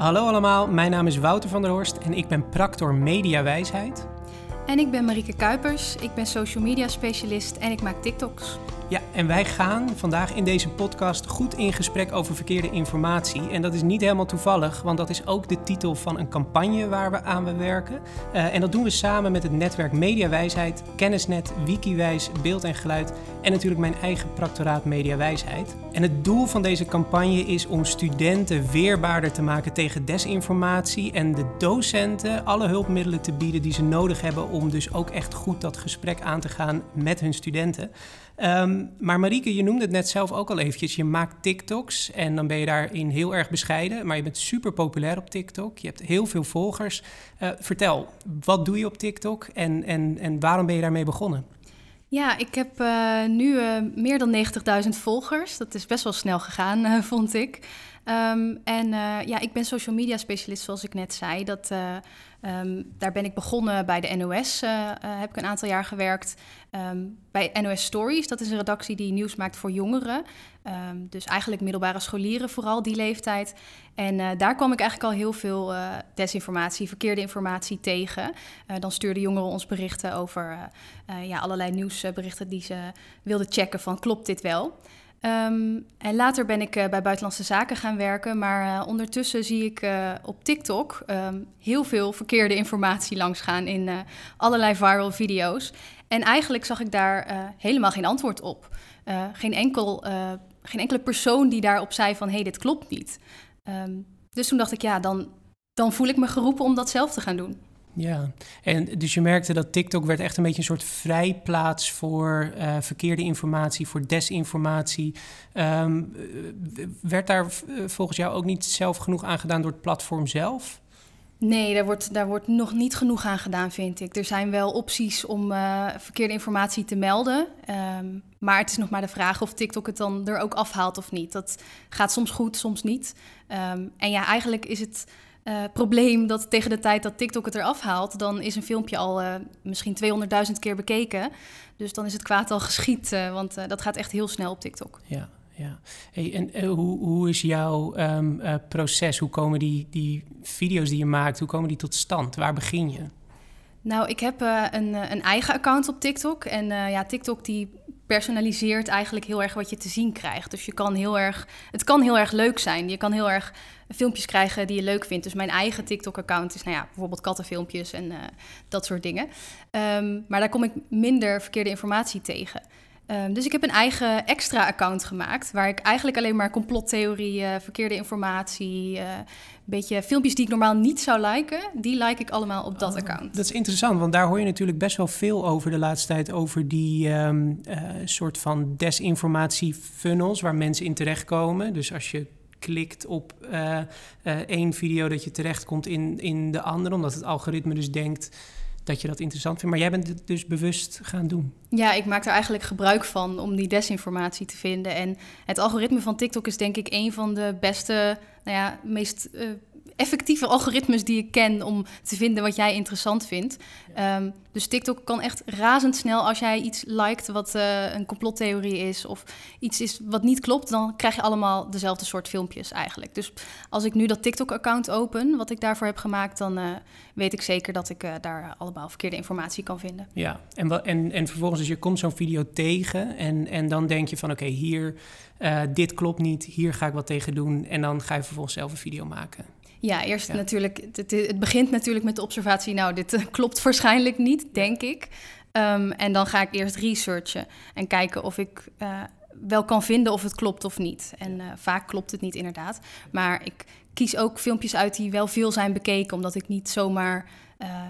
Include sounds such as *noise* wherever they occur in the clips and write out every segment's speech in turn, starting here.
Hallo allemaal, mijn naam is Wouter van der Horst en ik ben practor mediawijsheid. En ik ben Marieke Kuipers, ik ben social media specialist en ik maak TikToks. Ja, en wij gaan vandaag in deze podcast goed in gesprek over verkeerde informatie. En dat is niet helemaal toevallig, want dat is ook de titel van een campagne waar we aan we werken. Uh, en dat doen we samen met het netwerk Mediawijsheid, Kennisnet, Wikiwijs, Beeld en Geluid en natuurlijk mijn eigen practoraat Mediawijsheid. En het doel van deze campagne is om studenten weerbaarder te maken tegen desinformatie en de docenten alle hulpmiddelen te bieden die ze nodig hebben om dus ook echt goed dat gesprek aan te gaan met hun studenten. Um, maar Marieke, je noemde het net zelf ook al eventjes. Je maakt TikToks en dan ben je daarin heel erg bescheiden. Maar je bent super populair op TikTok. Je hebt heel veel volgers. Uh, vertel, wat doe je op TikTok en, en, en waarom ben je daarmee begonnen? Ja, ik heb uh, nu uh, meer dan 90.000 volgers. Dat is best wel snel gegaan, vond ik. Um, en ja, ik ben social media specialist, zoals ik net zei. Dat Um, daar ben ik begonnen bij de NOS, uh, uh, heb ik een aantal jaar gewerkt. Um, bij NOS Stories, dat is een redactie die nieuws maakt voor jongeren. Dus eigenlijk middelbare scholieren, vooral die leeftijd. En daar kwam ik eigenlijk al heel veel desinformatie, verkeerde informatie tegen. dan stuurden jongeren ons berichten over ja, allerlei nieuwsberichten die ze wilden checken van klopt dit wel. Um, en later ben ik uh, bij Buitenlandse Zaken gaan werken, maar uh, ondertussen zie ik uh, op TikTok um, heel veel verkeerde informatie langsgaan in allerlei viral video's. En eigenlijk zag ik daar helemaal geen antwoord op. geen, enkel, geen enkele persoon die daarop zei van hé, hey, dit klopt niet. Um, dus toen dacht ik, ja, dan, dan voel ik me geroepen om dat zelf te gaan doen. Ja, en dus je merkte dat TikTok werd echt een beetje een soort vrijplaats voor uh, verkeerde informatie, voor desinformatie. Um, werd daar volgens jou ook niet zelf genoeg aan gedaan door het platform zelf? Nee, daar wordt, daar wordt nog niet genoeg aan gedaan, vind ik. Er zijn wel opties om uh, verkeerde informatie te melden. Um, maar het is nog maar de vraag of TikTok het dan er ook afhaalt of niet. Dat gaat soms goed, soms niet. Um, en ja, eigenlijk is het uh, probleem dat tegen de tijd dat TikTok het eraf haalt, dan is een filmpje al uh, misschien 200.000 keer bekeken. Dus dan is het kwaad al geschied, uh, want dat gaat echt heel snel op TikTok. Ja, ja. Hey, en hoe, hoe is jouw um, proces? Hoe komen die, die video's die je maakt, hoe komen die tot stand? Waar begin je? Nou, ik heb een, een, eigen account op TikTok. En ja, TikTok die personaliseert eigenlijk heel erg wat je te zien krijgt. Dus je kan heel erg, het kan heel erg leuk zijn. Je kan heel erg filmpjes krijgen die je leuk vindt. Dus mijn eigen TikTok-account is, nou ja, bijvoorbeeld kattenfilmpjes en uh, dat soort dingen. Um, maar daar kom ik minder verkeerde informatie tegen. Um, dus ik heb een eigen extra account gemaakt, waar ik eigenlijk alleen maar complottheorieën, verkeerde informatie, uh, een beetje filmpjes die ik normaal niet zou liken, die like ik allemaal op dat oh, account. Dat is interessant, want daar hoor je natuurlijk best wel veel over de laatste tijd, over die um, uh, soort van desinformatie funnels waar mensen in terechtkomen. Dus als je klikt op uh, één video dat je terechtkomt in, in de andere, omdat het algoritme dus denkt dat je dat interessant vindt. Maar jij bent het dus bewust gaan doen. Ja, ik maak er eigenlijk gebruik van om die desinformatie te vinden. En het algoritme van TikTok is denk ik een van de beste, nou ja, meest uh, effectieve algoritmes die ik ken om te vinden wat jij interessant vindt. Um, dus TikTok kan echt razendsnel, als jij iets liked wat uh, een complottheorie is of iets is wat niet klopt, dan krijg je allemaal dezelfde soort filmpjes eigenlijk. Dus als ik nu dat TikTok-account open, wat ik daarvoor heb gemaakt, dan uh, weet ik zeker dat ik uh, daar allemaal verkeerde informatie kan vinden. Ja, en, en, en vervolgens, dus je komt zo'n video tegen en, en dan denk je van oké, okay, hier, dit klopt niet, hier ga ik wat tegen doen en dan ga je vervolgens zelf een video maken. Ja, eerst ja. natuurlijk, het, het, begint natuurlijk met de observatie, nou, dit uh, klopt *laughs* waarschijnlijk niet, denk ik. Um, en dan ga ik eerst researchen en kijken of ik uh, wel kan vinden of het klopt of niet. En uh, vaak klopt het niet, inderdaad. Maar ik kies ook filmpjes uit die wel veel zijn bekeken, omdat ik niet zomaar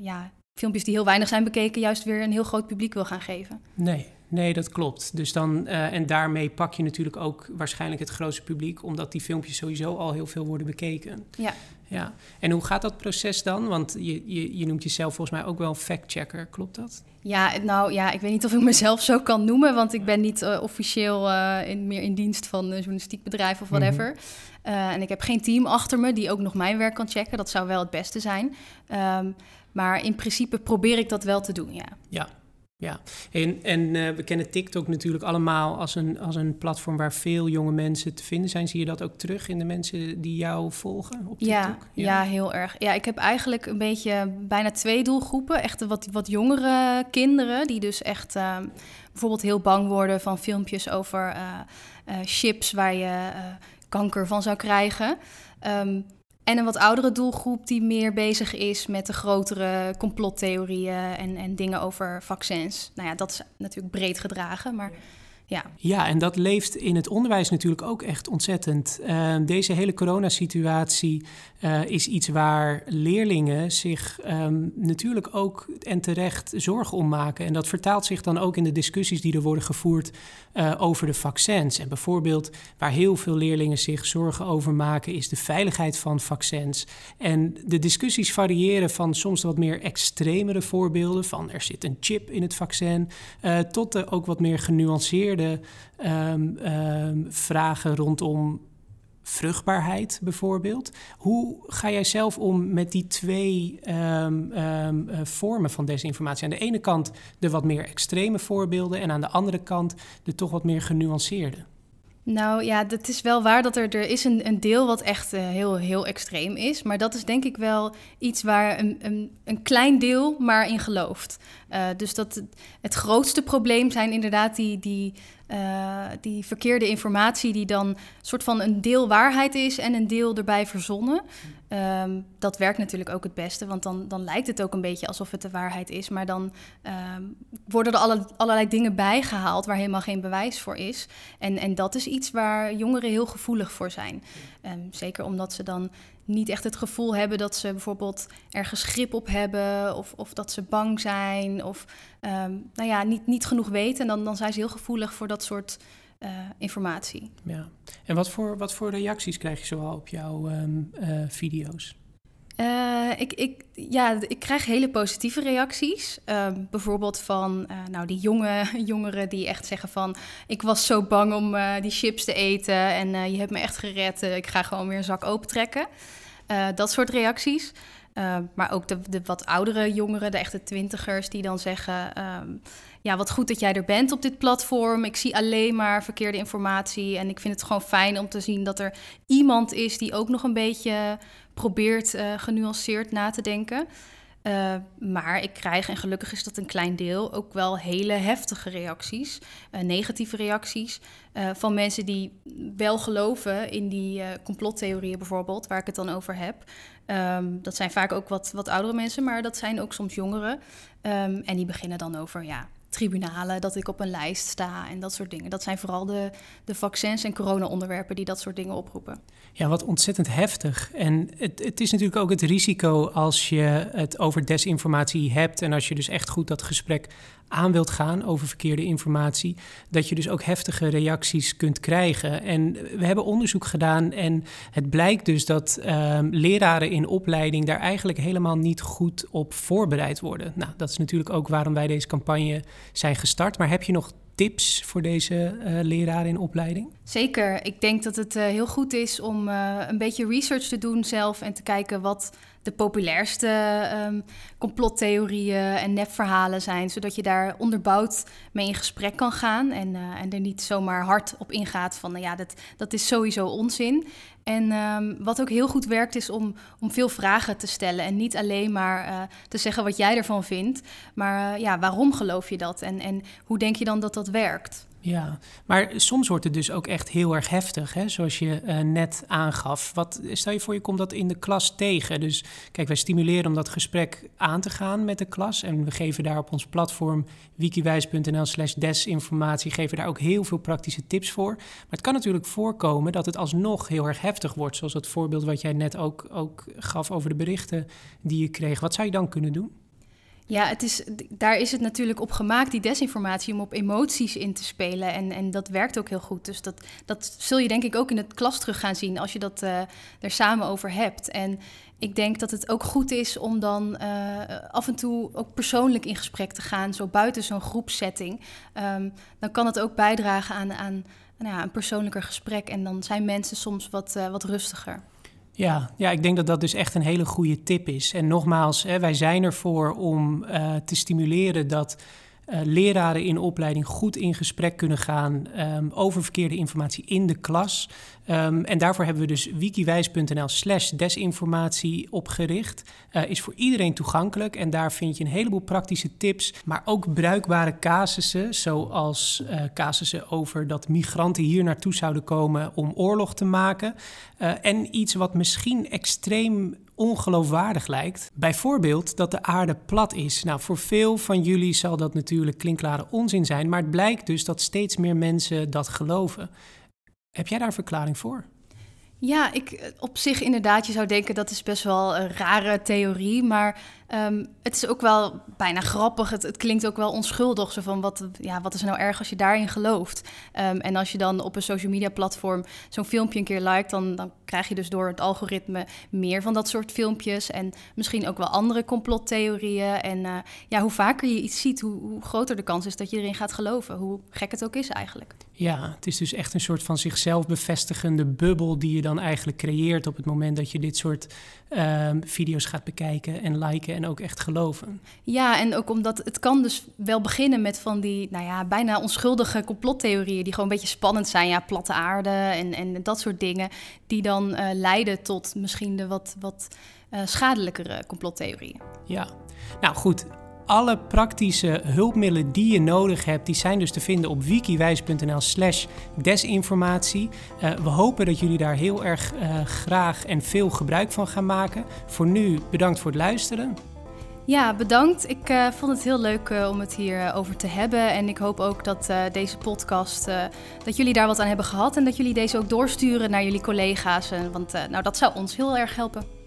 ja, filmpjes die heel weinig zijn bekeken, juist weer een heel groot publiek wil gaan geven. Nee, Nee, dat klopt. Dus dan, uh, en daarmee pak je natuurlijk ook waarschijnlijk het grootste publiek, omdat die filmpjes sowieso al heel veel worden bekeken. Ja. ja. En hoe gaat dat proces dan? Want je, je, je noemt jezelf volgens mij ook wel fact-checker, klopt dat? Ja, nou ja, ik weet niet of ik mezelf zo kan noemen, want ik ben niet uh, officieel uh, in, meer in dienst van een journalistiek bedrijf of whatever. Mm -hmm. en ik heb geen team achter me die ook nog mijn werk kan checken. Dat zou wel het beste zijn. Um, maar in principe probeer ik dat wel te doen, ja. Ja, Ja, en, en uh, we kennen TikTok natuurlijk allemaal als een, als een platform waar veel jonge mensen te vinden zijn. Zie je dat ook terug in de mensen die jou volgen op TikTok? Ja, ja. ja heel erg. Ja, ik heb eigenlijk een beetje bijna twee doelgroepen. Echt wat, wat jongere kinderen die dus echt uh, bijvoorbeeld heel bang worden van filmpjes over uh, chips waar je kanker van zou krijgen. Um, en een wat oudere doelgroep die meer bezig is met de grotere complottheorieën en, en dingen over vaccins. Nou ja, dat is natuurlijk breed gedragen, maar. Ja, en dat leeft in het onderwijs natuurlijk ook echt ontzettend. Uh, deze hele coronasituatie uh, is iets waar leerlingen zich um, natuurlijk ook en terecht zorgen om maken. En dat vertaalt zich dan ook in de discussies die er worden gevoerd uh, over de vaccins. En bijvoorbeeld waar heel veel leerlingen zich zorgen over maken, is de veiligheid van vaccins. En de discussies variëren van soms wat meer extremere voorbeelden, van er zit een chip in het vaccin, tot de ook wat meer genuanceerde um, um, vragen rondom vruchtbaarheid bijvoorbeeld. Hoe ga jij zelf om met die twee um, um, vormen van desinformatie? Aan de ene kant de wat meer extreme voorbeelden en aan de andere kant de toch wat meer genuanceerde. Nou ja, het is wel waar dat er, er is een, een deel wat echt uh, heel, heel extreem is. Maar dat is denk ik wel iets waar een, een, een klein deel maar in gelooft. Uh, dus dat het, grootste probleem zijn inderdaad die, die, uh, die verkeerde informatie die dan een soort van een deel waarheid is en een deel erbij verzonnen. Um, dat werkt natuurlijk ook het beste, want dan, dan lijkt het ook een beetje alsof het de waarheid is. Maar dan um, worden er alle, allerlei dingen bijgehaald waar helemaal geen bewijs voor is. En, en dat is iets waar jongeren heel gevoelig voor zijn. Um, zeker omdat ze dan niet echt het gevoel hebben dat ze bijvoorbeeld ergens grip op hebben of, of dat ze bang zijn of nou ja, niet, niet genoeg weten. En dan, dan zijn ze heel gevoelig voor dat soort uh, informatie. Ja. En wat voor, wat voor reacties krijg je zoal op jouw um, uh, video's? Uh, ik, ik, ja, ik krijg hele positieve reacties. Uh, bijvoorbeeld van uh, nou, die jonge *laughs* jongeren die echt zeggen van... ik was zo bang om die chips te eten en je hebt me echt gered. ik ga gewoon weer een zak opentrekken. dat soort reacties. Maar ook de, wat oudere jongeren, de echte twintigers... die dan zeggen... Um, ja, wat goed dat jij er bent op dit platform. Ik zie alleen maar verkeerde informatie. En ik vind het gewoon fijn om te zien dat er iemand is die ook nog een beetje probeert uh, genuanceerd na te denken. Uh, maar ik krijg, en gelukkig is dat een klein deel, ook wel hele heftige reacties, uh, negatieve reacties. Uh, van mensen die wel geloven in die complottheorieën bijvoorbeeld, waar ik het dan over heb. Um, dat zijn vaak ook wat, wat oudere mensen, maar dat zijn ook soms jongeren. Um, en die beginnen dan over, ja, tribunalen, dat ik op een lijst sta en dat soort dingen. Dat zijn vooral de, de vaccins en corona-onderwerpen die dat soort dingen oproepen. Ja, wat ontzettend heftig. En het, het is natuurlijk ook het risico als je het over desinformatie hebt en als je dus echt goed dat gesprek aan wilt gaan over verkeerde informatie, dat je dus ook heftige reacties kunt krijgen. En we hebben onderzoek gedaan en het blijkt dus dat um, leraren in opleiding daar eigenlijk helemaal niet goed op voorbereid worden. Nou, dat is natuurlijk ook waarom wij deze campagne zijn gestart. Maar heb je nog tips voor deze uh, leraren in opleiding? Zeker. Ik denk dat het uh, heel goed is om uh, een beetje research te doen zelf en te kijken wat de populairste um, complottheorieën en nepverhalen zijn, zodat je daar onderbouwd mee in gesprek kan gaan en, en er niet zomaar hard op ingaat van, nou ja, dat, dat is sowieso onzin. En um, wat ook heel goed werkt is om, om veel vragen te stellen en niet alleen maar te zeggen wat jij ervan vindt, maar ja, waarom geloof je dat en, en hoe denk je dan dat dat werkt? Ja, maar soms wordt het dus ook echt heel erg heftig, hè? zoals je uh, net aangaf. Wat, stel je voor, je komt dat in de klas tegen. Dus kijk, wij stimuleren om dat gesprek aan te gaan met de klas. En we geven daar op ons platform wikiwijs.nl slash desinformatie... geven daar ook heel veel praktische tips voor. Maar het kan natuurlijk voorkomen dat het alsnog heel erg heftig wordt. Zoals het voorbeeld wat jij net ook, ook gaf over de berichten die je kreeg. Wat zou je dan kunnen doen? Ja, het is, daar is het natuurlijk op gemaakt, die desinformatie, om op emoties in te spelen. En, en dat werkt ook heel goed. Dus dat, dat zul je denk ik ook in het klas terug gaan zien als je dat uh, er samen over hebt. En ik denk dat het ook goed is om dan uh, af en toe ook persoonlijk in gesprek te gaan, zo buiten zo'n groepsetting. Um, dan kan het ook bijdragen aan, aan nou ja, een persoonlijker gesprek. En dan zijn mensen soms wat, uh, wat rustiger. Ja, ja, ik denk dat dat dus echt een hele goede tip is. En nogmaals, hè, wij zijn ervoor om uh, te stimuleren dat uh, leraren in opleiding goed in gesprek kunnen gaan um, over verkeerde informatie in de klas. Um, en daarvoor hebben we dus wikiwijs.nl slash desinformatie opgericht. Uh, is voor iedereen toegankelijk en daar vind je een heleboel praktische tips, maar ook bruikbare casussen, zoals uh, casussen over dat migranten hier naartoe zouden komen om oorlog te maken. Uh, en iets wat misschien extreem ongeloofwaardig lijkt. Bijvoorbeeld dat de aarde plat is. Nou, voor veel van jullie zal dat natuurlijk klinklare onzin zijn, maar het blijkt dus dat steeds meer mensen dat geloven. Heb jij daar een verklaring voor? Ja, ik, op zich inderdaad, je zou denken dat is best wel een rare theorie, maar um, het is ook wel bijna grappig. Het, klinkt ook wel onschuldig, zo van wat, ja, wat is er nou erg als je daarin gelooft? Um, en als je dan op een social media platform zo'n filmpje een keer liked, dan, dan krijg je dus door het algoritme meer van dat soort filmpjes en misschien ook wel andere complottheorieën. En uh, ja, hoe vaker je iets ziet, hoe, hoe groter de kans is dat je erin gaat geloven, hoe gek het ook is eigenlijk. Ja, het is dus echt een soort van zichzelf bevestigende bubbel die je dan eigenlijk creëert op het moment dat je dit soort um, video's gaat bekijken en liken en ook echt geloven. Ja, en ook omdat het kan dus wel beginnen met van die, nou ja, bijna onschuldige complottheorieën die gewoon een beetje spannend zijn. Ja, platte aarde en, en dat soort dingen, die dan uh, leiden tot misschien de wat, wat uh, schadelijkere complottheorieën. Ja, nou goed, alle praktische hulpmiddelen die je nodig hebt, die zijn dus te vinden op wikiwijs.nl slash desinformatie. Uh, we hopen dat jullie daar heel erg uh, graag en veel gebruik van gaan maken. Voor nu bedankt voor het luisteren. Ja, bedankt. Ik uh, vond het heel leuk uh, om het hier over te hebben. En ik hoop ook dat deze podcast, dat jullie daar wat aan hebben gehad. En dat jullie deze ook doorsturen naar jullie collega's. want nou, dat zou ons heel erg helpen.